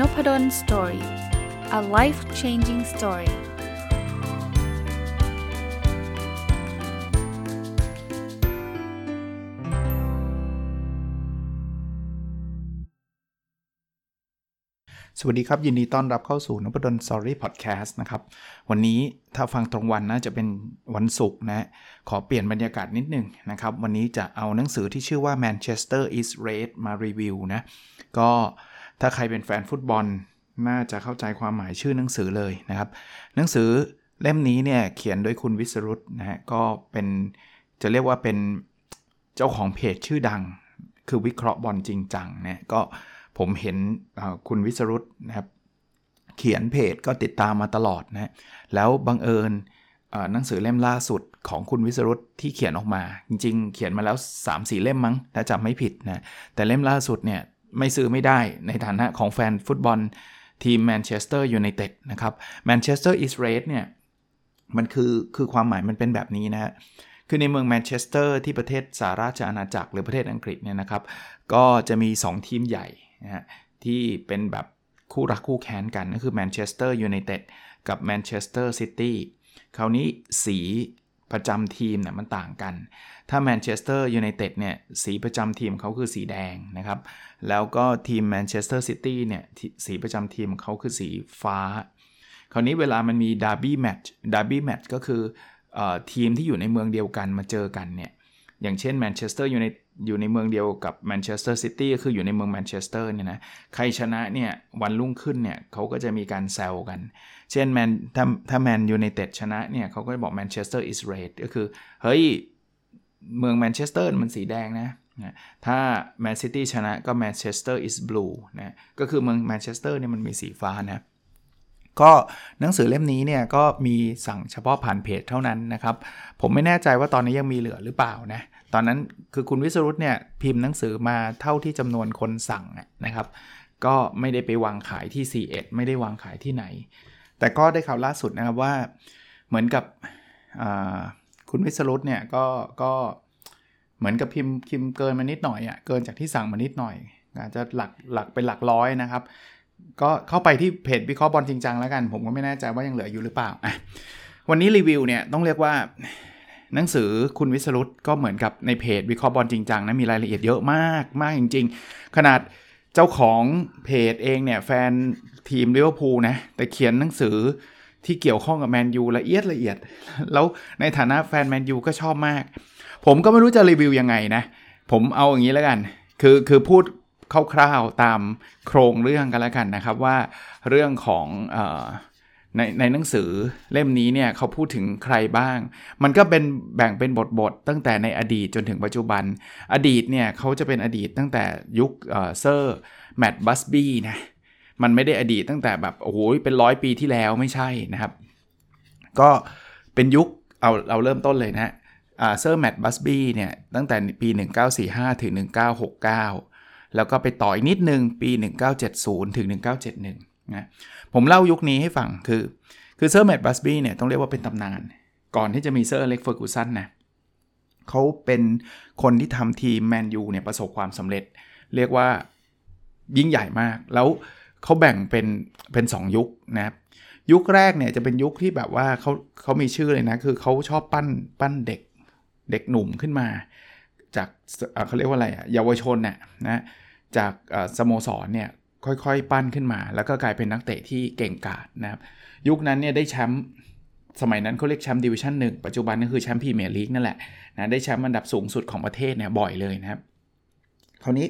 นพด ล Story a life changing story สวัสดีครับ ยินดีต้อนรับเข้าสู่นพดล Story พอดแคสต์นะครับ วันนี้ถ้าฟังตรงวันน่าจะเป็นวันศุกร์นะขอเปลี่ยนบรรยากาศนิดนึงนะครับ วันนี้จะเอาหนังสือที่ชื่อว่า Manchester is Red มารีวิวนะ ก็ ถ้าใครเป็นแฟนฟุตบอลน่าจะเข้าใจความหมายชื่อหนังสือเลยนะครับ หนังสือเล่มนี้เนี่ยเขียนโดยคุณวิสรุตนะฮะก็เป็นจะเรียกว่าเป็นเจ้าของเพจชื่อดัง คือวิเคราะห์บอลจริงจังนะก็ผมเห็นคุณวิสรุตนะครับเขียนเพจก็ติดตามมาตลอดนะแล้วบังเอิญหนังสือเล่มล่าสุดของคุณวิสรุตที่เขียนออกมา จริง ๆ เขียนมาแล้ว 3-4 เล่มมั้งถ้าจำไม่ผิดนะแต่เล่มล่าสุดเนี่ย ไม่ซื้อไม่ได้ในฐานะของแฟนฟุตบอลทีมแมนเชสเตอร์ยูไนเต็ดนะครับ Manchester is Red เนี่ยมันคือคือความหมายมันเป็นแบบนี้นะฮะคือในเมืองแมนเชสเตอร์ที่ประเทศสหราชอาณาจักรหรือประเทศอังกฤษเนี่ยนะครับ ก็จะมี 2 ทีมใหญ่นะฮะที่เป็นแบบคู่รักคู่แค้นกันก็คือแมนเชสเตอร์ยูไนเต็ดกับแมนเชสเตอร์ซิตี้คราวนี้สี ประจำทีมเนี่ยมันต่างกัน ถ้าแมนเชสเตอร์ยูไนเต็ดเนี่ยสีประจำทีมเขาคือสีแดงนะครับ แล้วก็ทีมแมนเชสเตอร์ซิตี้เนี่ยสีประจำทีมเขาคือสีฟ้า คราวนี้เวลามันมีดาร์บี้แมตช์ดาร์บี้แมตช์ก็คือทีมที่อยู่ในเมืองเดียวกันมาเจอกันเนี่ย อย่างเช่นแมนเชสเตอร์อยู่ใน อยู่ในเมืองเดียวกับแมนเชสเตอร์ซิตี้ก็คืออยู่ในเมืองแมนเชสเตอร์เนี่ยนะใครชนะเนี่ยวันรุ่งขึ้นเนี่ยเขาก็จะมีการแซวกัน เช่นแมนถ้าถ้าแมนยูไนเต็ดชนะเนี่ยเขาก็จะบอก Manchester is Red ก็คือ เฮ้ย เมืองแมนเชสเตอร์มันสีแดงนะถ้าแมนซิตี้ชนะก็ Manchester is Blue นะก็คือเมืองแมนเชสเตอร์เนี่ยมันมีสีฟ้านะก็หนังสือเล่มนี้เนี่ยก็มีสั่งเฉพาะผ่านเพจเท่านั้นนะครับ ผมไม่แน่ใจว่าตอนนี้ยังมีเหลือหรือเปล่านะ ตอนนั้นคือคุณวิศรุตเนี่ยพิมพ์หนังสือมาเท่าที่จำนวนคนสั่งนะครับ ก็ไม่ได้ไปวางขายที่ C1 ไม่ได้วางขายที่ไหน แต่ก็ได้ข่าวล่าสุดนะครับว่าเหมือนกับคุณวิสรุตเนี่ยก็ก็เหมือนกับพิมพ์พิมพ์เกินมานิดหน่อยอะ่ะเกินจากที่สั่งมานิดหน่อยอาจจะหลักหลักเป็นหลักร้อยนะครับ ก็เข้าไปที่เพจวิเคราะห์บอลจริงจังแล้วกัน ผมก็ไม่แน่ใจว่ายังเหลืออยู่หรือเปล่า วันนี้รีวิวเนี่ยต้องเรียกว่า หนังสือคุณวิสรุตก็เหมือนกับในเพจวิเคราะห์บอลจริงจังนะมีรายละเอียดเยอะมากมากจริง ๆ ขนาดเจ้าของเพจเองเนี่ยแฟนทีมลิเวอร์พูลนะแต่เขียนหนังสือที่เกี่ยวข้องกับแมนยูละเอียดละเอียด แล้วในฐานะแฟนแมนยูก็ชอบมาก ผมก็ไม่รู้จะรีวิวยังไงนะ ผมเอาอย่างนี้แล้วกัน คือคือพูดคร่าวๆตามโครงเรื่องกันแล้วกันนะครับว่าเรื่องของอ ในในหนังสือเล่มนี้เนี่ยเขาพูดถึงใครบ้าง มันก็เป็นแบ่งเป็นบทบทตั้งแต่ในอดีตจนถึงปัจจุบัน อดีตเนี่ยเขาจะเป็นอดีตตั้งแต่ยุคเซอร์แมตต์บัสบี้นะมันไม่ได้อดีตตั้งแต่แบบโอ้โหเป็นร้อยปีที่แล้วไม่ใช่นะครับ ก็เป็นยุคเอาเราเริ่มต้นเลยนะเซอร์แมตต์บัสบี้เนี่ยตั้งแต่ปี 1945 ถึง 1969 แล้วก็ไปต่ออีกนิดนึงปี 1970 ถึง 1971 นะผมเล่ายุคนี้ให้ฟังคือ คือเซอร์แมตต์บัสบี้เนี่ยต้องเรียกว่าเป็นตำนาน ก่อนที่จะมีเซอร์อเล็กซ์เฟอร์กูสันนะเขาเป็นคนที่ทำทีมแมนยูเนี่ยประสบความสำเร็จ เรียกว่ายิ่งใหญ่มาก แล้วเขาแบ่งเป็นเป็นสองยุคนะยุคแรกเนี่ยจะเป็นยุคที่แบบว่าเขาเขามีชื่อเลยนะ คือเขาชอบปั้นปั้นเด็กเด็กหนุ่มขึ้นมา จากเขาเรียกว่าอะไรอะเยาวชนเนี่ยนะจากสโมสรเนี่ย ค่อยๆ ปั้นขึ้นมา แล้วก็กลายเป็นนักเตะที่เก่งกาจนะครับ ยุคนั้นเนี่ยได้แชมป์สมัยนั้นเขาเรียกแชมป์ดิวิชั่นหนึ่งปัจจุบันก็คือแชมป์พรีเมียร์ลีกนั่นแหละนะได้แชมป์อันดับสูงสุดของประเทศเนี่ยบ่อยเลยนะครับ คราวนี้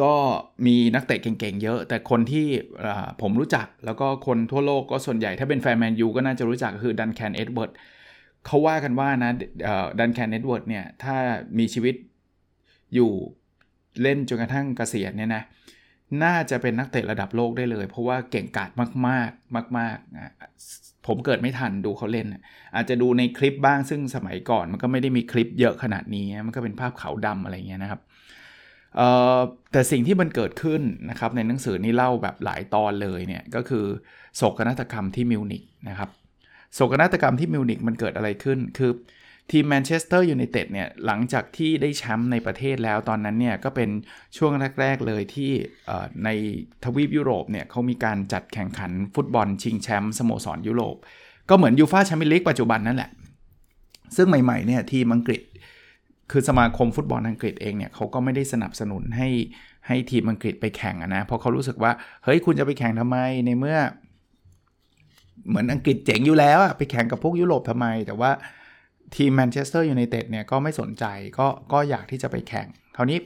ก็มีนักเตะเก่งๆเยอะ แต่คนที่ผมรู้จักแล้วก็คนทั่วโลกก็ส่วนใหญ่ถ้าเป็นแฟนแมนยูก็น่าจะรู้จักคือดันแคนเอ็ดเวิร์ดเขาว่ากันว่านะดันแคนเอ็ดเวิร์ดเนี่ยถ้ามีชีวิตอยู่เล่นจนกระทั่งเกษียณเนี่ยนะ น่าจะเป็นนักเตะระดับโลกได้เลย เพราะว่าเก่งกาจมากๆ มากๆ ผมเกิดไม่ทันดูเขาเล่น อาจจะดูในคลิปบ้างซึ่งสมัยก่อนมันก็ไม่ได้มีคลิปเยอะขนาดนี้ มันก็เป็นภาพขาวดำอะไรเงี้ยนะครับแต่สิ่งที่มันเกิดขึ้นนะครับในหนังสือนี่เล่าแบบหลายตอนเลยเนี่ยก็คือโศกนาฏกรรมที่มิวนิกนะครับโศกนาฏกรรมที่มิวนิกมันเกิดอะไรขึ้นคือ ทีมแมนเชสเตอร์ยูไนเต็ดเนี่ยหลังจากที่ได้แชมป์ในประเทศแล้วตอนนั้นเนี่ยก็เป็นช่วงแรก ๆ เลยที่ในทวีปยุโรปเนี่ยเขามีการจัดแข่งขันฟุตบอลชิงแชมป์สโมสรยุโรป ก็เหมือนยูฟาแชมเปี้ยนลีกปัจจุบันนั่นแหละ ซึ่งใหม่ๆเนี่ยทีมอังกฤษ คือสมาคมฟุตบอลอังกฤษเองเนี่ยเขาก็ไม่ได้สนับสนุนให้ให้ทีมอังกฤษไปแข่งนะเพราะเขารู้สึกว่าเฮ้ยคุณจะไปแข่งทำไมในเมื่อ เหมือนอังกฤษเจ๋งอยู่แล้วอะไปแข่งกับพวกยุโรปทำไมแต่ว่า ทีมแมนเชสเตอร์ยูไนเต็ดเนี่ยก็ไม่สนใจก็ก็อยากที่จะไปแข่งคราวนี้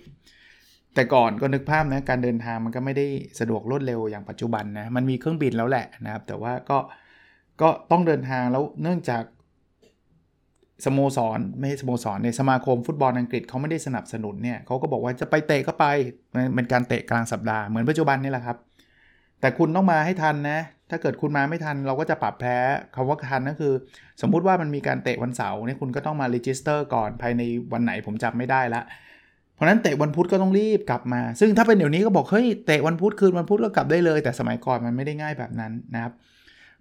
แต่ก่อนก็นึกภาพนะการเดินทางมันก็ไม่ได้สะดวกรวดเร็วอย่างปัจจุบันนะมันมีเครื่องบินแล้วแหละนะครับ แต่ว่าก็ก็ต้องเดินทางแล้วเนื่องจากสโมสรไม่ใช่สโมสรในสมาคมฟุตบอลอังกฤษเขาไม่ได้สนับสนุนเนี่ยเขาก็บอกว่าจะไปเตะก็ไปเป็นการเตะกลางสัปดาห์เหมือนปัจจุบันนี่แหละครับ แต่คุณต้องมาให้ทันนะ ถ้าเกิดคุณมาไม่ทันเราก็จะปรับแพ้คำว่าทันก็คือ สมมุติว่ามันมีการเตะวันเสาร์เนี่ยคุณก็ต้องมา register ก่อนภายในวันไหนผมจำไม่ได้ละ เพราะนั้นเตะวันพุธก็ต้องรีบกลับมา ซึ่งถ้าเป็นเดี๋ยวนี้ก็บอกเฮ้ยเตะวันพุธคืนวันพุธก็กลับได้เลย แต่สมัยก่อนมันไม่ได้ง่ายแบบนั้นนะครับ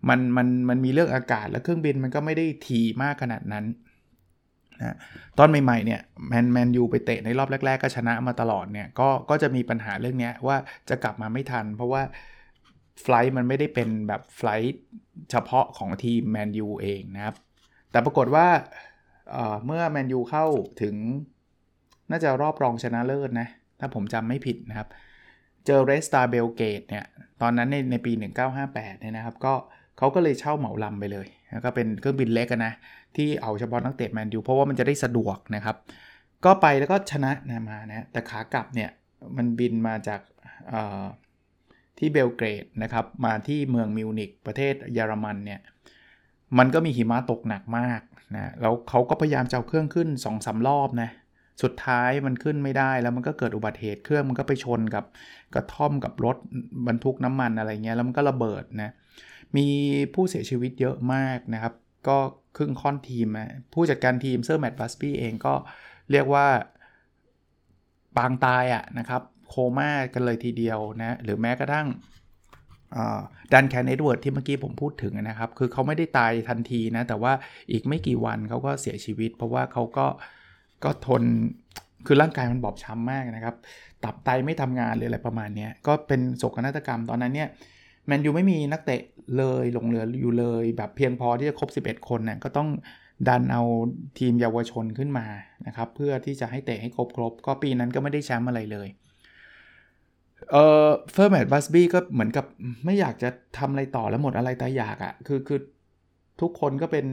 มันมันมันมีเรื่องอากาศและเครื่องบินมันก็ไม่ได้ถี่มากขนาดนั้นนะตอนใหม่ๆเนี่ยแมนแมนยูไปเตะในรอบแรก ๆ ก็ชนะมาตลอดเนี่ยก็ก็จะมีปัญหาเรื่องนี้ว่าจะกลับมาไม่ทัน เพราะว่า ไฟล์มันไม่ได้เป็นแบบไฟล์เฉพาะของทีมแมนยูเองนะครับ แต่ปรากฏว่าเเมื่อแมนยูเข้าถึงน่าจะรอบรองชนะเลิศนะ ถ้าผมจำไม่ผิดนะครับ เจอเรสตาเบลเกตเนี่ย ตอนนั้นในในปี 1958 เนี่ยนะครับ ก็เขาก็เลยเช่าเหมาลำไปเลย แล้วก็เป็นเครื่องบินเล็กนะ ที่เอาเฉพาะนักเตะแมนยูเพราะว่ามันจะได้สะดวกนะครับ ก็ไปแล้วก็ชนะนะมานะ แต่ขากลับเนี่ย มันบินมาจาก ที่เบลเกรดนะครับมาที่เมืองมิวนิกประเทศเยอรมันเนี่ยมันก็มีหิมะตกหนักมากนะแล้วเขาก็พยายามจะเอาเครื่องขึ้น2อสารอบนะสุดท้ายมันขึ้นไม่ได้แล้วมันก็เกิดอุบัติเหตุเครื่องมันก็ไปชนกับกระท่อมกับรถบรรทุกน้ำมันอะไรเงี้ยแล้วมันก็ระเบิดนะมีผู้เสียชีวิตเยอะมากนะครับ ก็ครึ่งค่อนทีมนะผู้จัดการทีมเซอร์แมตต์บัสบี้เองก็เรียกว่าปางตายอะนะครับ โคม่ากันเลยทีเดียวนะหรือแม้กระทั่งดันแคนเอ็ดเวิร์ดที่เมื่อกี้ผมพูดถึงนะครับ คือเขาไม่ได้ตายทันทีนะ แต่ว่าอีกไม่กี่วันเขาก็เสียชีวิต เพราะว่าเขาก็ก็ทนคือร่างกายมันบอบช้ำมากนะครับ ตับไตไม่ทำงานเลยอะไรประมาณนี้ก็เป็นโศกนาฏกรรมตอนนั้นเนี่ยแมนยูไม่มีนักเตะเลยหลงเหลืออยู่เลยแบบเพียงพอที่จะครบ 11 คนเนี่ยก็ต้องดันเอาทีมเยาวชนขึ้นมานะครับ เพื่อที่จะให้เตะให้ครบครบก็ปีนั้นก็ไม่ได้แชมป์อะไรเลย เออเฟอร์แมตบัสบี้ก็เหมือนกับไม่อยากจะทำอะไรต่อแล้วหมดอะไรตายอยากอะ่ะคือคือทุกคนก็เป็น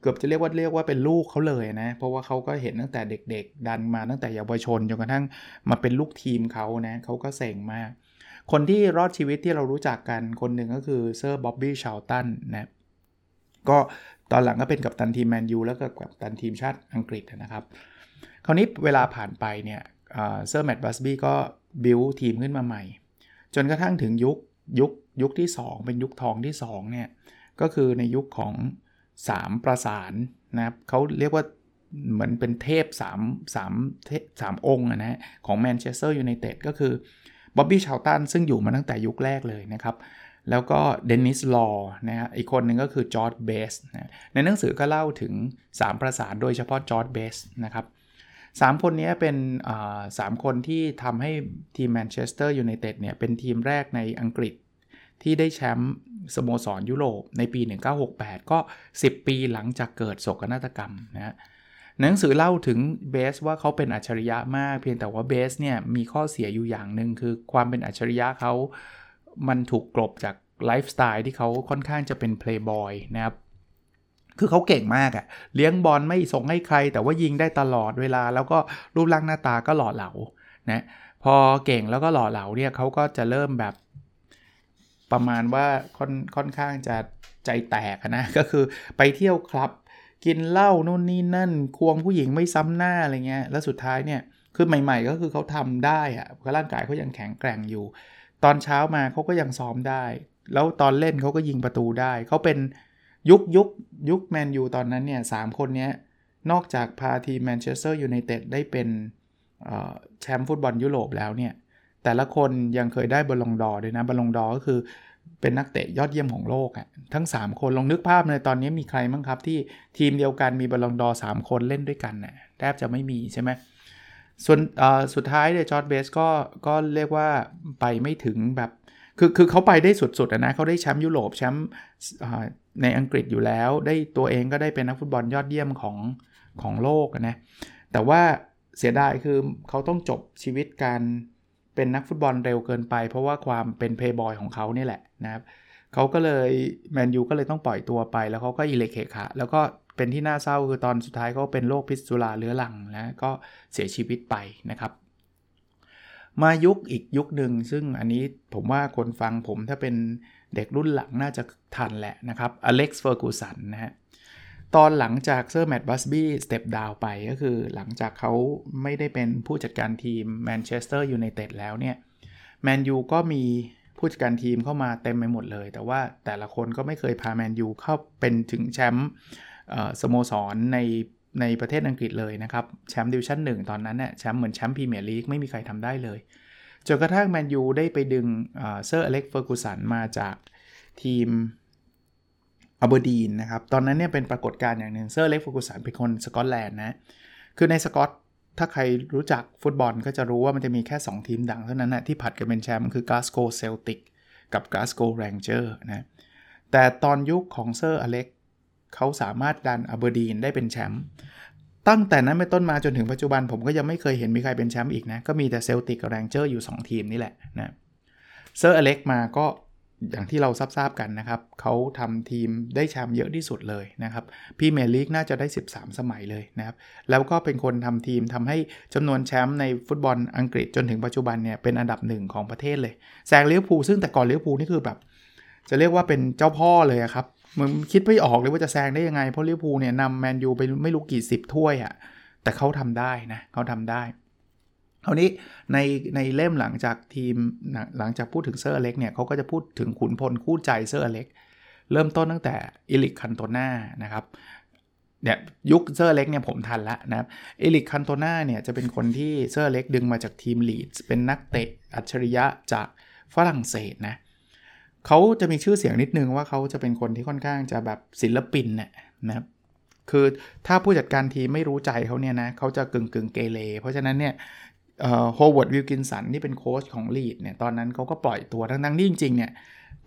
เกือบจะเรียกว่าเรียกว่าเป็นลูกเขาเลยนะ เพราะว่าเขาก็เห็นตั้งแต่เด็กๆ ดันมาตั้งแต่เยาวชนจนกระทั่งมาเป็นลูกทีมเขานะเขาก็เซ็งมาก คนที่รอดชีวิตที่เรารู้จักกันคนหนึ่งก็คือเซอร์บ๊อบบี้ชาร์ลตันนะก็ตอนหลังก็เป็นกัปตันทีมแมนยูแล้วก็กัปตันทีมชาติอังกฤษนะครับ คราวนี้เวลาผ่านไปเนี่ยเซอร์แมตต์บัสบี้ก็ บิวทีมขึ้นมาใหม่ จนกระทั่งถึงยุคยุคยุคที่ 2 เป็นยุคทองที่2เนี่ยก็คือในยุคของ 3 ประสานนะครับเขาเรียกว่าเหมือนเป็นเทพ3 3เทพ3องค์นะของแมนเชสเตอร์ยูไนเต็ดก็คือบ๊อบบี้ชาร์ลตันซึ่งอยู่มาตั้งแต่ยุคแรกเลยนะครับ แล้วก็เดนิสลอนะฮะอีกคนหนึ่งก็คือจอร์จเบสต์นะในหนังสือก็เล่าถึง 3 ประสานโดยเฉพาะจอร์จเบสต์นะครับ 3 คนนี้เป็นสามคนที่ทำให้ทีมแมนเชสเตอร์ยูไนเต็ดเนี่ย เป็นทีมแรกในอังกฤษที่ได้แชมป์สโมสรยุโรปในปี 1968 ก็ 10 ปีหลังจากเกิดโศกนาฏกรรมนะหนังสือเล่าถึงเบสต์ว่าเขาเป็นอัจฉริยะมาก เพียงแต่ว่าเบสต์เนี่ยมีข้อเสียอยู่อย่างหนึ่งคือความเป็นอัจฉริยะเขา มันถูกกลบจากไลฟ์สไตล์ที่เขาค่อนข้างจะเป็นเพลย์บอยนะครับ คือเขาเก่งมากอะเลี้ยงบอลไม่ส่งให้ใคร แต่ว่ายิงได้ตลอดเวลา แล้วก็รูปร่างหน้าตาก็หล่อเหลานะพอเก่งแล้วก็หล่อเหลาเนี่ยเขาก็จะเริ่มแบบ ประมาณว่าค่อนค่อนข้างจะใจแตกนะก็คือไปเที่ยวคลับ กินเหล้านู่นนี่นั่น ควงผู้หญิงไม่ซ้ำหน้าอะไรเงี้ยแล้วสุดท้ายเนี่ยคือใหม่ ๆ ก็คือเขาทำได้อะเพราะร่างกายเขายังแข็งแกร่งอยู่ ตอนเช้ามาเขาก็ยังซ้อมได้ แล้วตอนเล่นเขาก็ยิงประตูได้เขาเป็น ยุคยุคยุคแมนยูตอนนั้นเนี่ยสามคนนี้นอกจากพาทีมแมนเชสเตอร์ยูไนเต็ดได้เป็นแชมป์ฟุตบอลยุโรปแล้วเนี่ย แต่ละคนยังเคยได้บัลลงดอร์ด้วยนะบัลลงดอร์ก็คือเป็นนักเตะยอดเยี่ยมของโลกอะทั้ง 3 คนลองนึกภาพเลยตอนนี้มีใครบ้างครับ ที่ทีมเดียวกันมีบัลลงดอร์3คนเล่นด้วยกันน่ะแทบจะไม่มีใช่ไหมส่วนสุดท้ายเนี่ยจอร์จเบสต์ก็ก็เรียกว่าไปไม่ถึงแบบ คือคือเขาไปได้สุดๆนะเขาได้แชมป์ยุโรปแชมป์ ในอังกฤษอยู่แล้ว ได้ตัวเองก็ได้เป็นนักฟุตบอลยอดเยี่ยมของของโลกนะ แต่ว่าเสียดายคือเขาต้องจบชีวิตการเป็นนักฟุตบอลเร็วเกินไป เพราะว่าความเป็นเพย์บอยของเขานี่แหละนะครับเขาก็เลยแมนยูก็เลยต้องปล่อยตัวไป แล้วเขาก็อิเล็กเคขะแล้วก็เป็นที่น่าเศร้าคือตอนสุดท้ายเขาเป็นโรคพิษสุราเรื้อรังแล้วก็เสียชีวิตไปนะครับ มายุคอีกยุคหนึ่งซึ่งอันนี้ผมว่าคนฟังผมถ้าเป็น เด็กรุ่นหลังน่าจะทันแหละนะครับอเล็กซ์เฟอร์กูสันนะฮะตอนหลังจากเซอร์แมตต์บัสบี้ step down ไปก็คือหลังจากเขาไม่ได้เป็นผู้จัดการทีมแมนเชสเตอร์ยูไนเต็ดแล้วเนี่ยแมนยูก็มีผู้จัดการทีมเข้ามาเต็มไปหมดเลย แต่ว่าแต่ละคนก็ไม่เคยพาแมนยูเข้าเป็นถึงแชมป์สโมสรในในประเทศอังกฤษเลยนะครับ แชมป์ดิวิชั่นหนึ่งตอนนั้นเนี่ยแชมป์เหมือนแชมป์พรีเมียร์ลีกไม่มีใครทำได้เลย จนกระทั่งแมนยูได้ไปดึงเซอร์อเล็กเฟอร์กูสันมาจากทีมอเบอร์ดีนนะครับ ตอนนั้นเนี่ยเป็นปรากฏการณ์อย่างหนึ่งเซอร์อเล็กเฟอร์กูสันเป็นคนสกอตแลนด์นะ คือในสกอตถ้าใครรู้จักฟุตบอลก็จะรู้ว่ามันจะมีแค่ 2 ทีมดังเท่านั้นนะที่ผลัดกันเป็นแชมป์คือกลาสโกว์เซลติกกับกลาสโกว์เรนเจอร์นะ แต่ตอนยุคของเซอร์อเล็กเขาสามารถดันอเบอร์ดีนได้เป็นแชมป์ ตั้งแต่นั้นเป็นต้นมาจนถึงปัจจุบันผมก็ยังไม่เคยเห็นมีใครเป็นแชมป์อีกนะ ก็มีแต่เซลติกกับเรนเจอร์อยู่ 2 ทีมนี่แหละนะเซอร์อเล็กมาก็อย่างที่เราทราบกันนะครับ เขาทำทีมได้แชมป์เยอะที่สุดเลยนะครับพรีเมียร์ลีกน่าจะได้ 13 สมัยเลยนะครับ แล้วก็เป็นคนทำทีมทำให้จำนวนแชมป์ในฟุตบอลอังกฤษจนถึงปัจจุบันเนี่ยเป็นอันดับหนึ่งของประเทศเลยแซงลิเวอร์พูลซึ่งแต่ก่อนลิเวอร์พูลนี่คือแบบ จะเรียกว่าเป็นเจ้าพ่อเลยครับ มึงคิดไม่ออกเลยว่าจะแซงได้ยังไง เพราะลิเวอร์พูลเนี่ยนำแมนยูไปไม่รู้กี่สิบถ้วยอะ่ะแต่เขาทำได้นะเขาทำได้คราวนี้ในในเล่มหลังจากทีมหลังจากพูดถึงเซอร์อเล็กเนี่ยเขาก็จะพูดถึงขุนพลคู่ใจเซอร์อเล็กเริ่มต้นตั้งแต่เอริคคันโตนานะครับเนี่ยยุคเซอร์อเล็กเนี่ยผมทันละนะครับเอริคคันโตนาเนี่ยจะเป็นคนที่เซอร์อเล็กดึงมาจากทีมลีดส์เป็นนักเตะอัจฉริยะจากฝรั่งเศสนะเขาจะมีชื่อเสียงนิดนึงว่าเขาจะเป็นคนที่ค่อนข้างจะแบบศิลปินเนี่ยนะครับคือถ้าผู้จัดการทีมไม่รู้ใจเขาเนี่ยนะเขาจะกึ่งกึ่งเกเรเพราะฉะนั้นเนี่ยโฮเวิร์ดวิลกินสันที่เป็นโค้ชของลีดส์เนี่ยตอนนั้นเขาก็ปล่อยตัวทั้งๆที่จริงๆเนี่ย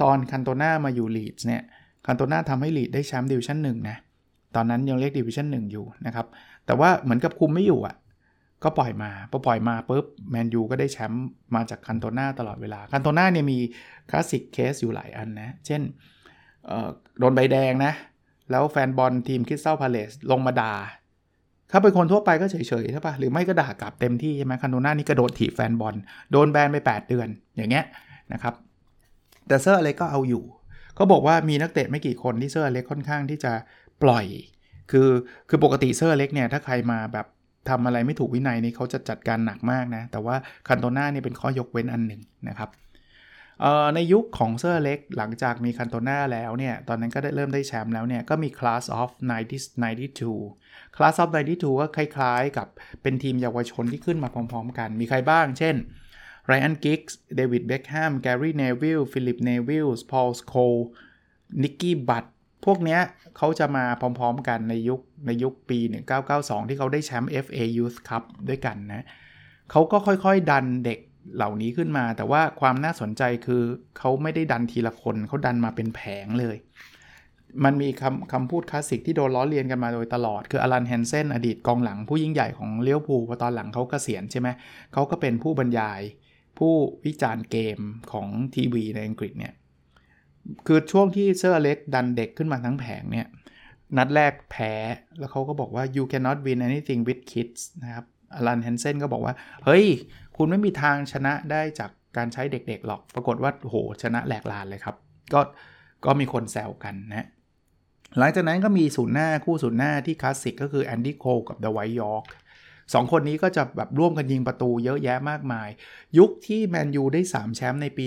ตอนคันโตนามาอยู่ลีดส์เนี่ยคันโตนาทำให้ลีดส์ได้แชมป์ดิวิชั่นหนึ่งนะตอนนั้นยังเรียกดิวิชั่นหนึ่งอยู่นะครับแต่ว่าเหมือนกับคุมไม่อยู่อะ่ะ ก็ปล่อยมาพอปล่อยมาปุ๊บแมนยูก็ได้แชมป์มาจากคันโตนาตลอดเวลา คันโตนาเนี่ยมี classic case อยู่หลายอันนะ เช่นโดนใบแดงนะ แล้วแฟนบอลทีมคริสตัลพาเลสลงมาด่าถ้าเป็นคนทั่วไปก็เฉยๆใช่ปะหรือไม่ก็ด่ากลับเต็มที่ใช่ไหมคันโตนานี่กระโดดถีบแฟนบอล โดนแบนไป 8 เดือนอย่างเงี้ยนะครับแต่เซอร์อเล็กก็เอาอยู่เขาบอกว่ามีนักเตะไม่กี่คนที่เซอร์อเล็กค่อนข้างที่จะปล่อย คือคือปกติเซอร์อเล็กเนี่ยถ้าใครมาแบบ ทำอะไรไม่ถูกวินัยนี่เขาจะจัดการหนักมากนะ แต่ว่าคันโตน่านี่เป็นข้อยกเว้นอันหนึ่งนะครับในยุคของเซอร์เล็กหลังจากมีคันโตนาแล้วเนี่ย ตอนนั้นก็ได้เริ่มได้แชมป์แล้วเนี่ย ก็มี Class of 92 Class of 92 ก็คล้ายๆ กับเป็นทีมเยาวชนที่ขึ้นมาพร้อมๆกัน มีใครบ้าง เช่น Ryan Giggs David Beckham Gary Neville Philip Neville Paul Scholes Nicky Butt พวกเนี้ยเขาจะมาพร้อมๆกันในยุคในยุคปี 1992 ที่เขาได้แชมป์ FA Youth Cup ด้วยกันนะเขาก็ค่อยๆดันเด็กเหล่านี้ขึ้นมา แต่ว่าความน่าสนใจคือเขาไม่ได้ดันทีละคนเขาดันมาเป็นแผงเลย มันมีคำคำพูดคลาสสิกที่โดนล้อเลียนกันมาโดยตลอด คืออลันแฮนเซนอดีตกองหลังผู้ยิ่งใหญ่ของเลี้ยวภูพอตอนหลังเขากเกษียณใช่ไหมเขาก็เป็นผู้บรรยาย ผู้วิจารณ์เกมของทีวีในอังกฤษเนี่ย คือช่วงที่เซอร์อเล็กซ์ดันเด็กขึ้นมาทั้งแผงเนี่ย นัดแรกแพ้ แล้วเขาก็บอกว่า you cannot win anything with kids นะครับอลันแฮนเซนก็บอกว่า เฮ้ย คุณไม่มีทางชนะได้จากการใช้เด็กๆหรอก ปรากฏว่าโหชนะแหลกลานเลยครับ ก็ก็มีคนแซวกันนะหลังจากนั้นก็มีศูนย์หน้าคู่ศูนย์หน้าที่คลาสสิกก็คือแอนดี้โคกับเดอะไวท์ยอร์ก สองคนนี้ก็จะแบบร่วมกันยิงประตูเยอะแยะมากมาย ยุคที่แมนยูได้ 3 แชมป์ในปี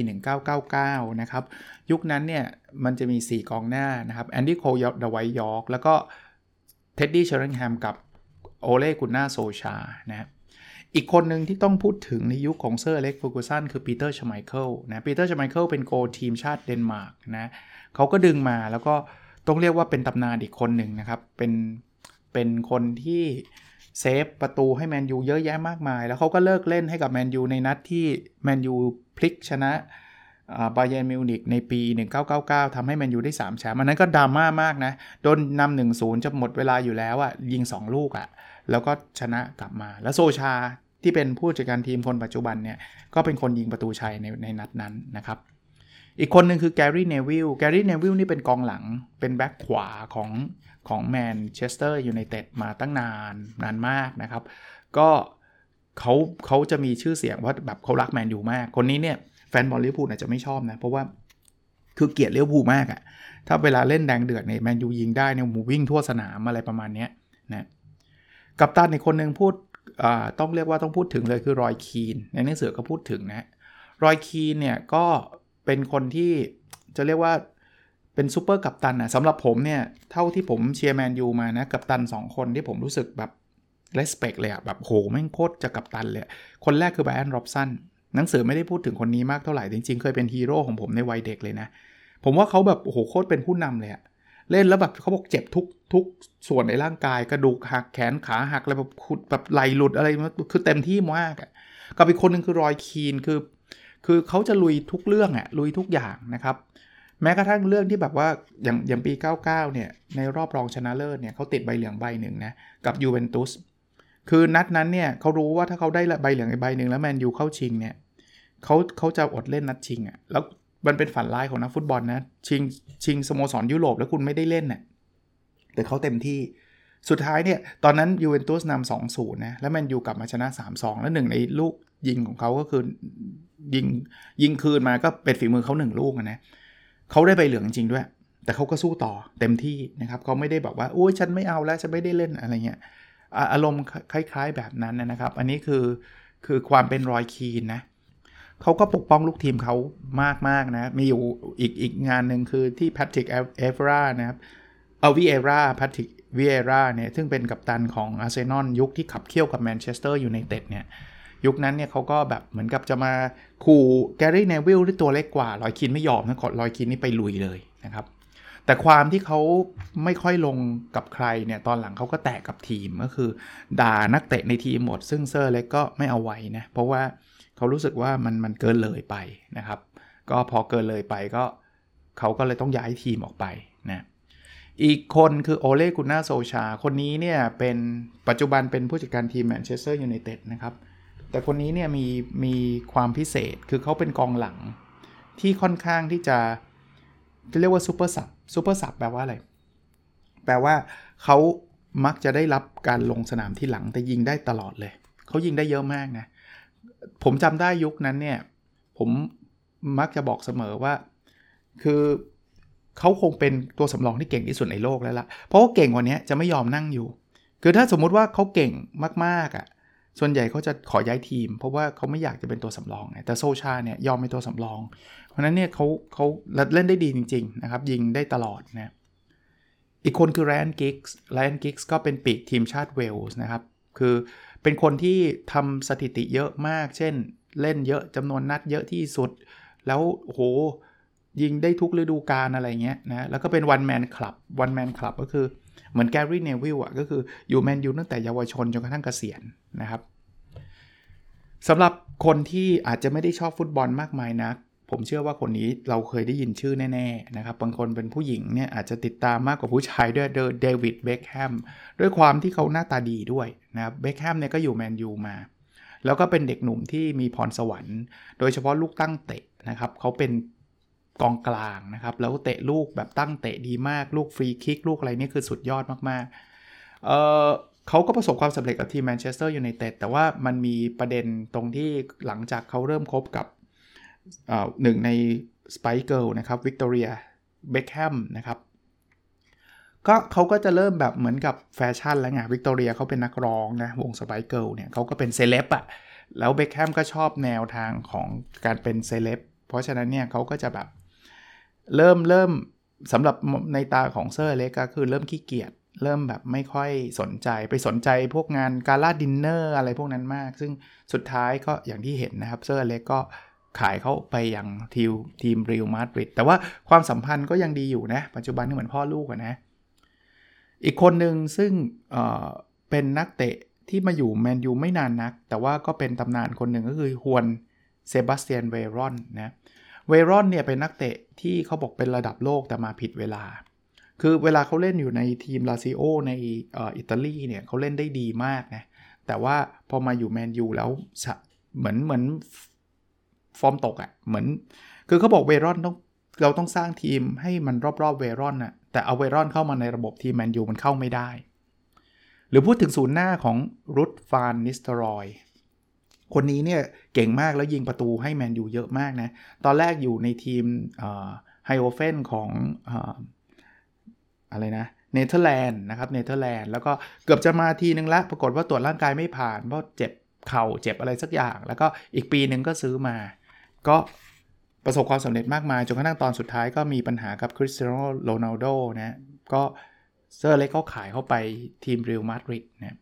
1999 นะครับ ยุคนั้นเนี่ยมันจะมี 4 กองหน้านะครับแอนดี้โคเดอะไวท์ยอร์กแล้วก็เท็ดดี้เชอร์ริงแฮมกับโอเล่กุนนาร์โซลชานะครับอีกคนหนึ่งที่ต้องพูดถึงในยุคของเซอร์อเล็กซ์เฟอร์กูสันคือปีเตอร์ชไมเคิลนะปีเตอร์ชไมเคิลเป็นโกทีมชาติเดนมาร์กนะเขาก็ดึงมาแล้วก็ต้องเรียกว่าเป็นตำนานอีกคนหนึ่งนะครับ เป็นเป็นคนที่ เซฟประตูให้แมนยูเยอะแยะมากมาย แล้วเขาก็เลิกเล่นให้กับแมนยูในนัดที่แมนยูพลิกชนะบาเยิร์นมิวนิกในปี 1999ทำให้แมนยูได้ 3 แชมป์อันนั้นก็ดราม่ามากนะ โดนนำหนึ่งศูนย์จะหมดเวลาอยู่แล้วอะยิง 2 ลูกอะแล้วก็ชนะกลับมา แล้วโซลชาที่เป็นผู้จัดการทีมคนปัจจุบันเนี่ย ก็เป็นคนยิงประตูชัยในในนัดนั้นนะครับ อีกคนหนึ่งคือแกรี่เนวิลแกรี่เนวิลนี่เป็นกองหลังเป็นแบ็คขวาของ ของแมนเชสเตอร์ยูไนเต็ดมาตั้งนานนานมากนะครับ ก็เขาเขาจะมีชื่อเสียงว่าแบบเขารักแมนยูมาก คนนี้เนี่ยแฟนบอลลิเวอร์พูลอาจจะไม่ชอบนะ เพราะว่าคือเกลียดลิเวอร์พูลมากอะถ้าเวลาเล่นแดงเดือดเนี่ยแมนยูยิงได้เนี่ยหมูวิ่งทั่วสนามอะไรประมาณนี้นะกัปตันในคนหนึ่งพูดต้องเรียกว่าต้องพูดถึงเลยคือรอยคีน ในหนังสือก็พูดถึงนะรอยคีนเนี่ยก็เป็นคนที่จะเรียกว่า เป็นซูเปอร์กัปตันนะสำหรับผมเนี่ย เท่าที่ผมเชียร์แมนยูมานะกัปตัน 2 คนที่ผมรู้สึกแบบ respect เลยอะแบบโหแม่งโคตรจะกัปตันเลย คนแรกคือไบรอันโรบสันหนังสือไม่ได้พูดถึงคนนี้มากเท่าไหร่ จริงๆ เคยเป็นฮีโร่ของผมในวัยเด็กเลยนะ ผมว่าเขาแบบโอ้โหโคตรเป็นผู้นำเลยอะเล่นแล้วแบบเขาบอกเจ็บทุกทุกส่วนในร่างกาย กระดูกหักแขนขาหักอะไรแบบขุดแบบไหล่หลุดอะไรคือเต็มที่มากอะกับอีกคนนึงคือรอยคีนคือ คือเขาจะลุยทุกเรื่องอะลุยทุกอย่างนะครับ แม้กระทั่งเรื่องที่แบบว่าอย่างอย่างปี 99 เนี่ย ในรอบรองชนะเลิศเนี่ยเขาติดใบเหลืองใบหนึ่งนะ กับยูเวนตุสคือนัดนั้นเนี่ยเขารู้ว่าถ้าเขาได้ใบเหลืองใบหนึ่งแล้วแมนยูเข้าชิงเนี่ยเขาเขาจะอดเล่นนัดชิงอะ่ะแล้วมันเป็นฝันร้ายของนักฟุตบอลนะ ชิงชิงสโมสรยุโรปแล้วคุณไม่ได้เล่นเนะ่ยแต่เขาเต็มที่สุดท้ายเนี่ย ตอนนั้นยูเวนตุสนำสองศูนย์นะ แล้วแมนยูกลับมาชนะ 3-2 แล้วหนึ่งในลูกยิงของเขาก็คือยิงยิงคืนมาก็เป็นฝีมือเขาหนึ่งลูกนะ เขาได้ใบเหลืองจริงด้วย แต่เขาก็สู้ต่อเต็มที่นะครับเขาไม่ได้บอกว่าโอ้ยฉันไม่เอาแล้วฉันไม่ได้เล่นอะไรเงี้ยอารมณ์คล้าย ๆแบบนั้นนะครับ อันนี้คือคือความเป็นรอยคีนนะเขาก็ปกป้องลูกทีมเขามากๆนะ มีอยู่อีกอีกงานหนึ่งคือที่แพทริกเวิเอรานะครับเอาวิเอราแพทริกวิเอราเนี่ยซึ่งเป็นกัปตันของอาร์เซนอลยุคที่ขับเคี่ยวกับแมนเชสเตอร์ยูไนเต็ดเนี่ย ยุคนั้นเนี่ยเขาก็แบบเหมือนกับจะมาขู่แกรี่เนวิลที่ตัวเล็กกว่ารอยคีนไม่ยอมนะขอรอยคีนนี่ไปลุยเลยนะครับ แต่ความที่เขาไม่ค่อยลงกับใครเนี่ยตอนหลังเขาก็แตกกับทีมก็คือ ด่านักเตะในทีมหมด ซึ่งเซอร์อเล็กซ์ก็ไม่เอาไว้นะเพราะว่าเขารู้สึกว่ามันมันเกินเลยไปนะครับ ก็พอเกินเลยไปก็เขาก็เลยต้องย้ายทีมออกไปนะอีกคนคือโอเล่กุนนาร์โซลชา คนนี้เนี่ยเป็นปัจจุบันเป็นผู้จัดการทีมแมนเชสเตอร์ยูไนเต็ดนะครับ แต่คนนี้เนี่ยมีมีความพิเศษคือเขาเป็นกองหลัง ที่ค่อนข้างที่จะจะเรียกว่า super sub super sub แปลว่าอะไร แปลว่าเขามักจะได้รับการลงสนามที่หลังแต่ยิงได้ตลอดเลย เขายิงได้เยอะมากนะ ผมจำได้ยุคนั้นเนี่ย ผมมักจะบอกเสมอว่า คือเขาคงเป็นตัวสำรองที่เก่งที่สุดในโลกแล้วละ่ะ เพราะว่าเก่งกว่านี้จะไม่ยอมนั่งอยู่ คือถ้าสมมุติว่าเขาเก่งมากๆอะ่ะ ส่วนใหญ่เขาจะขอย้ายทีม เพราะว่าเขาไม่อยากจะเป็นตัวสำรองไงแต่โซลชาเนี่ยยอมเป็นตัวสำรอง เพราะนั้นเนี่ยเขาเขาเล่นได้ดีจริง ๆ นะครับ ยิงได้ตลอดนะอีกคนคือไรอันกิกส์ไรอันกิกส์ก็เป็นปีกทีมชาติเวลส์นะครับ คือเป็นคนที่ทำสถิติเยอะมาก เช่น เล่นเยอะจำนวนนัดเยอะที่สุด แล้วโหยิงได้ทุกฤดูกาลอะไรเงี้ยนะแล้วก็เป็นวันแมนคลับวันแมนคลับก็คือเหมือนแกรี่เนวิลอะก็คืออยู่แมนยูตั้งแต่เยาวชนจนกระทั่งเกษียณ นะครับสำหรับคนที่อาจจะไม่ได้ชอบฟุตบอลมากมายนะัก ผมเชื่อว่าคนนี้เราเคยได้ยินชื่อแน่ๆนะครับ บางคนเป็นผู้หญิงเนี่ยอาจจะติดตามมากกว่าผู้ชายด้วยเดวิดเบคแฮมด้วยความที่เขาหน้าตาดีด้วยนะครับเบคแฮมเนี่ยก็อยู่แมนยูมา แล้วก็เป็นเด็กหนุ่มที่มีพรสวรรค์ โดยเฉพาะลูกตั้งเตะนะครับเขาเป็นกองกลางนะครับ แล้วเตะลูกแบบตั้งเตะดีมากลูกฟรีคิกลูกอะไรนี่คือสุดยอดมากๆเอ่อ เขาก็ประสบความสำเร็จกับทีมแมนเชสเตอร์ยูไนเต็ดแต่ว่ามันมีประเด็นตรงที่หลังจากเขาเริ่มคบกับหนึ่งในสไปซ์เกิลส์นะครับวิกตอเรียเบคแฮมนะครับก็เขาก็จะเริ่มแบบเหมือนกับแฟชั่นแล้วไงวิกตอเรียเขาเป็นนักร้องนะวงสไปซ์เกิลส์เนี่ยเขาก็เป็นเซเลบอะแล้วเบคแฮมก็ชอบแนวทางของการเป็นเซเลบเพราะฉะนั้นเนี่ยเขาก็จะแบบเริ่มเริ่มสำหรับในตาของเซอร์อเล็กซ์ก็คือเริ่มขี้เกียจ เริ่มแบบไม่ค่อยสนใจไปสนใจพวกงาน gala dinner อะไรพวกนั้นมาก ซึ่งสุดท้ายก็อย่างที่เห็นนะครับเซอร์อเล็กซ์ก็ขายเขาไปอย่างทีมทีมเรอัลมาดริดแต่ว่าความสัมพันธ์ก็ยังดีอยู่นะ ปัจจุบันนี่เหมือนพ่อลูกนะ อีกคนหนึ่งซึ่งเป็นนักเตะที่มาอยู่แมนยูไม่นานนัก แต่ว่าก็เป็นตำนานคนหนึ่งก็คือฮวนเซบาสเตียนเวรอนนะเวรอนเนี่ยเป็นนักเตะที่เขาบอกเป็นระดับโลกแต่มาผิดเวลา คือเวลาเขาเล่นอยู่ในทีมลาซิโอในอิตาลีเนี่ยเขาเล่นได้ดีมากนะ แต่ว่าพอมาอยู่แมนยูแล้วเหมือนเหมือนฟอร์มตกอะ่ะเหมือนคือเขาบอกเวรอนต้องเราต้องสร้างทีมให้มันรอบๆเวรอนน่ะแต่เอาเวรอนเข้ามาในระบบทีมแมนยูมันเข้าไม่ได้ หรือพูดถึงศูนย์หน้าของรุดฟานนิสเตลรอยคนนี้เนี่ยเก่งมากแล้วยิงประตูให้แมนยูเยอะมากนะ ตอนแรกอยู่ในทีมไอนด์โฮเฟนของ อะไรนะเนเธอร์แลนด์นะครับเนเธอร์แลนด์แล้วก็เกือบจะมาทีนึงละปรากฏว่าตรวจร่างกายไม่ผ่านเพราะเจ็บเข่าเจ็บอะไรสักอย่าง แล้วก็อีกปีหนึ่งก็ซื้อมา ก็ประสบความสำเร็จมากมาย จนกระทั่งตอนสุดท้ายก็มีปัญหากับคริสเตียโนโรนัลโดนะก็เซอร์อเล็กซ์ก็ขายเข้าไปทีมเรอัลมาดริดนะ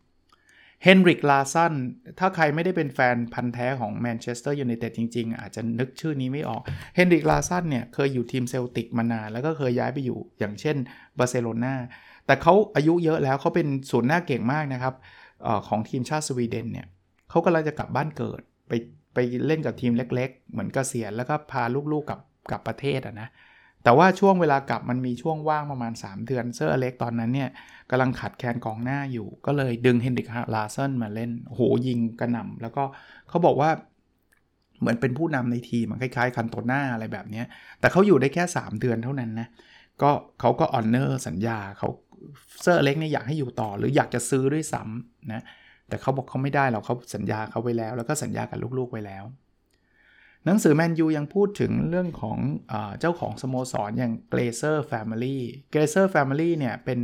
เฮนริกลาร์สสันถ้าใครไม่ได้เป็นแฟนพันธุ์แท้ของแมนเชสเตอร์ยูไนเต็ดจริง ๆ อาจจะนึกชื่อนี้ไม่ออกเฮนริกลาร์สสันเนี่ยเคยอยู่ทีมเซลติกมานานแล้วก็เคยย้ายไปอยู่อย่างเช่นบาร์เซโลนาแต่เขาอายุเยอะแล้วเขาเป็นศูนย์หน้าเก่งมากนะครับออของทีมชาติสวีเดนเนี่ยเขากำลังจะกลับบ้านเกิดไปไปเล่นกับทีมเล็ก ๆ เหมือนเกษียณแล้วก็พาลูกๆกลับกลับประเทศอะนะ แต่ว่าช่วงเวลากลับมันมีช่วงว่างประมาณ 3 เดือนเซอร์อเล็กซ์ตอนนั้นเนี่ยกำลังขาดแคลนกองหน้าอยู่ ก็เลยดึงเฮนริกลาร์สสันมาเล่นโหยิงกระหน่ำแล้วก็เขาบอกว่าเหมือนเป็นผู้นำในทีมมันคล้ายๆคันโตน่าอะไรแบบนี้แต่เขาอยู่ได้แค่ 3 เดือนเท่านั้นนะก็เขาก็ honor สัญญาเขาเซอร์อเล็กซ์เนี่ยอยากให้อยู่ต่อหรืออยากจะซื้อด้วยซ้ำนะแต่เขาบอกเขาไม่ได้เราเขาสัญญาเขาไว้แล้ว แล้วก็สัญญากับลูกๆไว้แล้ว หนังสือแมนยูยังพูดถึงเรื่องของอเจ้าของสโมสรอย่างเกลเซอร์ family เกลเซอร์ family เนี่ยเป็น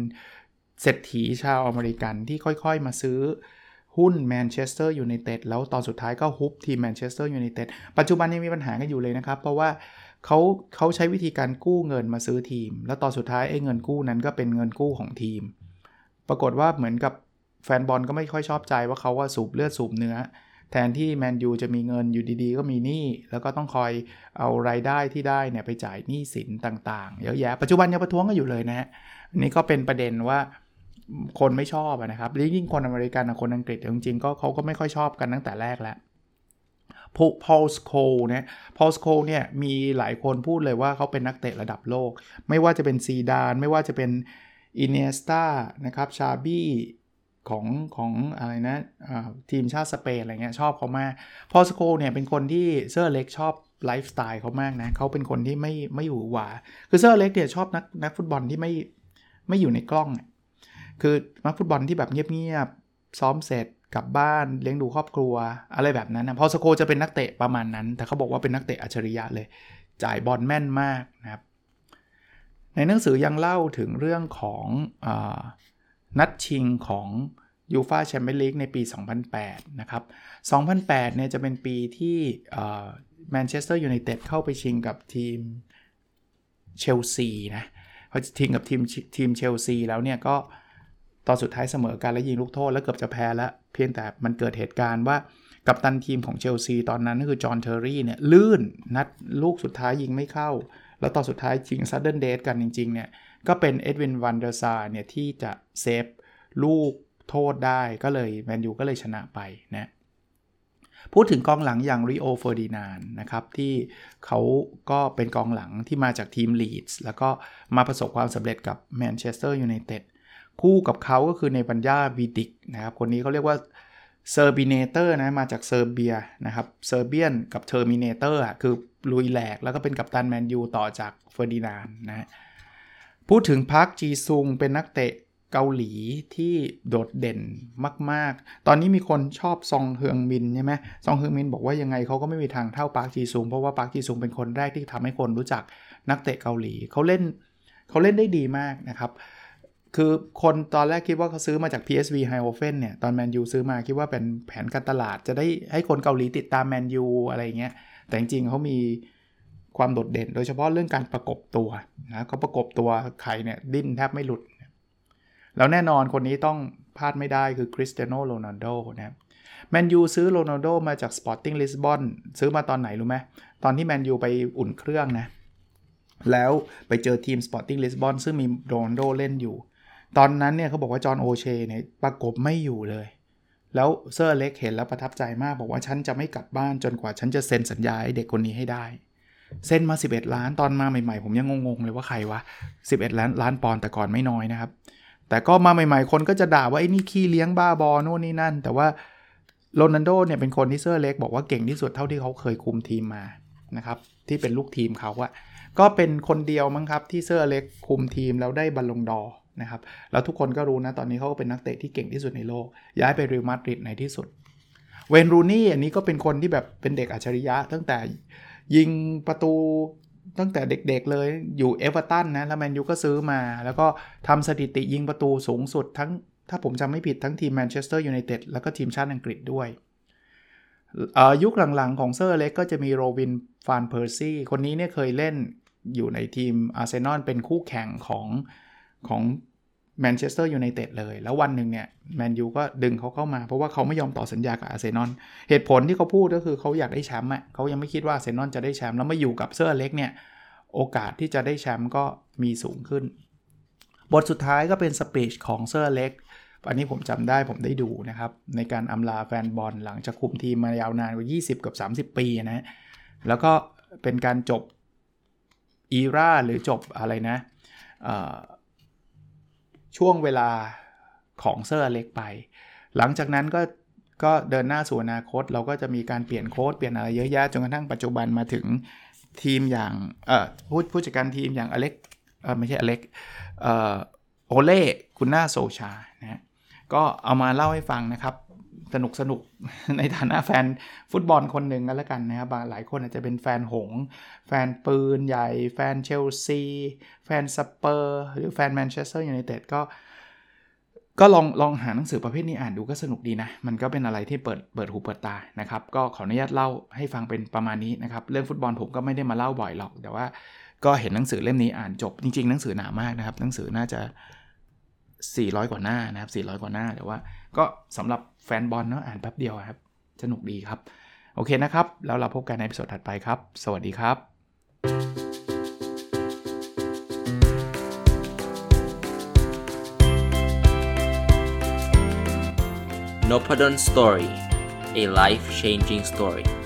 เศรษฐีชาวอเมริกันที่ค่อยๆมาซื้อหุ้นแมนเชสเตอร์ยูไนเต็ดแล้วตอนสุดท้ายก็ฮุบทีมแมนเชสเตอร์ยูไนเต็ดปัจจุบันยังมีปัญหากันอยู่เลยนะครับ เพราะว่าเขาเขาใช้วิธีการกู้เงินมาซื้อทีม แล้วตอนสุดท้ายไอ้เงินกู้นั้นก็เป็นเงินกู้ของทีม ปรากฏว่าเหมือนกับแฟนบอลก็ไม่ค่อยชอบใจว่าเขาว่าสูบเลือดสูบเนื้อ แทนที่แมนยูจะมีเงินอยู่ดีๆ ก็มีหนี้แล้วก็ต้องคอยเอารายได้ที่ได้เนี่ยไปจ่ายหนี้สินต่างๆเยอะแยะปัจจุบันยังประท้วงกันอยู่เลยนะฮะอันนี้ก็เป็นประเด็นว่าคนไม่ชอบนะครับยิ่งคนอเมริกันคนอังกฤษจริงๆก็เขาก็ไม่ค่อยชอบกันตั้งแต่แรกแล้วพอลสโคลส์เนี่ยพอลสโคลส์เนี่ยมีหลายคนพูดเลยว่าเขาเป็นนักเตะระดับโลก ไม่ว่าจะเป็นซีดาน ไม่ว่าจะเป็นอิเนียสตานะครับชาบี้ ของของอะไรนะทีมชาติสเปนอะไรเงี้ยชอบเขามาก พอลสโคลส์เนี่ยเป็นคนที่เซอร์อเล็กซ์ชอบไลฟ์สไตล์เขามากนะเขาเป็นคนที่ไม่ไม่อยู่หวือหวาคือเซอร์เล็กเนี่ยชอบนักนักฟุตบอลที่ไม่ไม่อยู่ในกล้อง คือนักฟุตบอลที่แบบเงียบๆซ้อมเสร็จกลับบ้านเลี้ยงดูครอบครัวอะไรแบบนั้นนะพอสโกจะเป็นนักเตะประมาณนั้น แต่เขาบอกว่าเป็นนักเตะอัจฉริยะเลย จ่ายบอลแม่นมากนะครับในหนังสือยังเล่าถึงเรื่องของอ นัดชิงของยูฟาแชมเปี้ยนลีกในปี 2008 นะครับ 2008 เนี่ยจะเป็นปีที่แมนเชสเตอร์ยูไนเต็ดเข้าไปชิงกับทีมเชลซีนะพอชิงกับทีมทีมเชลซีแล้วเนี่ยก็ตอนสุดท้ายเสมอกันและยิงลูกโทษ แล้วเกือบจะแพ้แล้ว เพียงแต่มันเกิดเหตุการณ์ว่ากัปตันทีมของเชลซีตอนนั้นก็คือจอห์นเทอร์รี่เนี่ยลื่นนัดลูกสุดท้ายยิงไม่เข้า แล้วตอนสุดท้ายชิง sudden death กันจริง ๆ เนี่ย ก็เป็นเอ็ดวินฟานเดอร์ซาร์เนี่ยที่จะเซฟลูกโทษได้ก็เลยแมนยูก็เลยชนะไปนะพูดถึงกองหลังอย่างริโอเฟอร์ดินานด์นะครับ ที่เขาก็เป็นกองหลังที่มาจากทีมลีดส์แล้วก็มาประสบความสำเร็จกับแมนเชสเตอร์ยูไนเต็ดคู่กับเขาก็คือเนมันยาวีดิชนะครับ คนนี้เขาเรียกว่า Serbinator นะมาจากเซอร์เบียนะครับ Serbian กับ Terminator อะคือลุยแหลกแล้วก็เป็นกัปตันแมนยูต่อจากเฟอร์ดินานด์นะ พูดถึงปาร์คจีซุงเป็นนักเตะเกาหลีที่โดดเด่นมาก ๆ ตอนนี้มีคนชอบซองเฮืองมินใช่ไหมซองเฮืองมินบอกว่ายังไงเขาก็ไม่มีทางเท่าปาร์คจีซุงเพราะว่าปาร์คจีซุงเป็นคนแรกที่ทำให้คนรู้จักนักเตะเกาหลีเขาเล่นเขาเล่นได้ดีมากนะครับคือคนตอนแรกคิดว่าเขาซื้อมาจาก PSV h i โอเฟนเนี่ยตอนแมนยูซื้อมาคิดว่าเป็นแผนการตลาดจะได้ให้คนเกาหลีติดตามแมนยูอะไรเงี้ยแต่จริงๆเขามี ความโดดเด่น โดยเฉพาะเรื่องการประกบตัวนะเขาประกบตัวใครเนี่ยดิ้นแทบไม่หลุด แล้วแน่นอนคนนี้ต้องพลาดไม่ได้คือคริสเตียโนโรนัลโดนะครับแมนยูซื้อโรนัลโดมาจากสปอร์ติ้งลิสบอนซื้อมาตอนไหนรู้ไหมตอนที่แมนยูไปอุ่นเครื่องนะ แล้วไปเจอทีมสปอร์ติ้งลิสบอนซึ่งมีโรนัลโดเล่นอยู่ ตอนนั้นเนี่ยเขาบอกว่าจอห์นโอเชเนี่ยประกบไม่อยู่เลย แล้วเซอร์อเล็กซ์เห็นแล้วประทับใจมากบอกว่าฉันจะไม่กลับบ้านจนกว่าฉันจะเซ็นสัญญาให้เด็กคนนี้ให้ได้ เซ็นมา 11 ล้านตอนมาใหม่ๆ ผมยังงงๆเลยว่าใครวะ 11 ล้านล้านปอนด์แต่ก่อนไม่น้อยนะครับ แต่ก็มาใหม่ๆ คนก็จะด่าว่าไอ้นี่ขี้เลี้ยงบ้าบอโน่นนี่นั่น แต่ว่าโรนัลโดเนี่ยเป็นคนที่เซอร์อเล็กซ์บอกว่าเก่งที่สุดเท่าที่เขาเคยคุมทีมมานะครับที่เป็นลูกทีมเขาอะก็เป็นคนเดียวมั้งครับที่เซอร์อเล็กซ์คุมทีมแล้วได้บัลลงดอร์นะครับแล้วทุกคนก็รู้นะตอนนี้เขาก็เป็นนักเตะที่เก่งที่สุดในโลก ย้ายไปเรอัลมาดริดในที่สุดเวย์นรูนี่อันนี้ก็เป็นคนที่แบบเป็นเด็กอัจฉริยะตั้งแต่ ยิงประตูตั้งแต่เด็กๆเลยอยู่เอเวอร์ตันนะ แล้วแมนยูก็ซื้อมา แล้วก็ทำสถิติยิงประตูสูงสุดทั้ง ถ้าผมจำไม่ผิดทั้งทีมแมนเชสเตอร์ยูไนเต็ดแล้วก็ทีมชาติอังกฤษด้วย ยุคหลังๆของเซอร์อเล็กซ์ก็จะมีโรบินฟานเพอร์ซี่ คนนี้เนี่ยเคยเล่นอยู่ในทีมอาร์เซนอลเป็นคู่แข่งของของ แมนเชสเตอร์ยูไนเต็ดเลย แล้ววันหนึ่งเนี่ยแมนยูก็ดึงเขาเข้ามา เพราะว่าเขาไม่ยอมต่อสัญญากับอาร์เซนอลเหตุผลที่เขาพูดก็คือเขาอยากได้แชมป์อะเขายังไม่คิดว่าอาร์เซนอลจะได้แชมป์แล้วมาอยู่กับเซอร์อเล็กซ์เนี่ยโอกาสที่จะได้แชมป์ก็มีสูงขึ้น บทสุดท้ายก็เป็น speech ของเซอร์อเล็กซ์อันนี้ผมจำได้ผมได้ดูนะครับ ในการอำลาแฟนบอลหลังจากคุมทีมมายาวนานกว่า 20 กับ 30 ปีนะ แล้วก็เป็นการจบ era หรือจบอะไรนะ ช่วงเวลาของเซอร์อเล็กซ์ไป หลังจากนั้นก็ก็เดินหน้าสู่อนาคต เราก็จะมีการเปลี่ยนโค้ชเปลี่ยนอะไรเยอะแยะจนกระทั่งปัจจุบันมาถึงทีมอย่างเอ่อผู้ผู้จัดการทีมอย่างอเล็กซ์เออไม่ใช่อเล็กซ์เอ่อโอเล่ กุนนาร์ โซลชานะก็เอามาเล่าให้ฟังนะครับ สนุกสนุกในฐานะแฟนฟุตบอลคนหนึ่งกันแล้วกันนะครับหลายคนอาจจะเป็นแฟนหงส์ แฟนปืนใหญ่ แฟนเชลซี แฟนสเปอร์ หรือแฟนแมนเชสเตอร์ยูไนเต็ดก็ ก็ลองลองหาหนังสือประเภทนี้อ่านดูก็สนุกดีนะ มันก็เป็นอะไรที่เปิดเปิดหูเปิดตานะครับ ก็ขออนุญาตเล่าให้ฟังเป็นประมาณนี้นะครับ เรื่องฟุตบอลผมก็ไม่ได้มาเล่าบ่อยหรอก แต่ว่าก็เห็นหนังสือเล่มนี้อ่านจบ จริง ๆ หนังสือหนามากนะครับ หนังสือน่าจะ 400 กว่าหน้านะครับ400 กว่าหน้าแต่ว่า ก็สำหรับแฟนบอลเนาะอ่านแป๊บเดียวครับ สนุกดีครับ โอเคนะครับ แล้วเราพบกันในพิสดถัดไปครับ สวัสดีครับ n o p a d o n Story a life changing story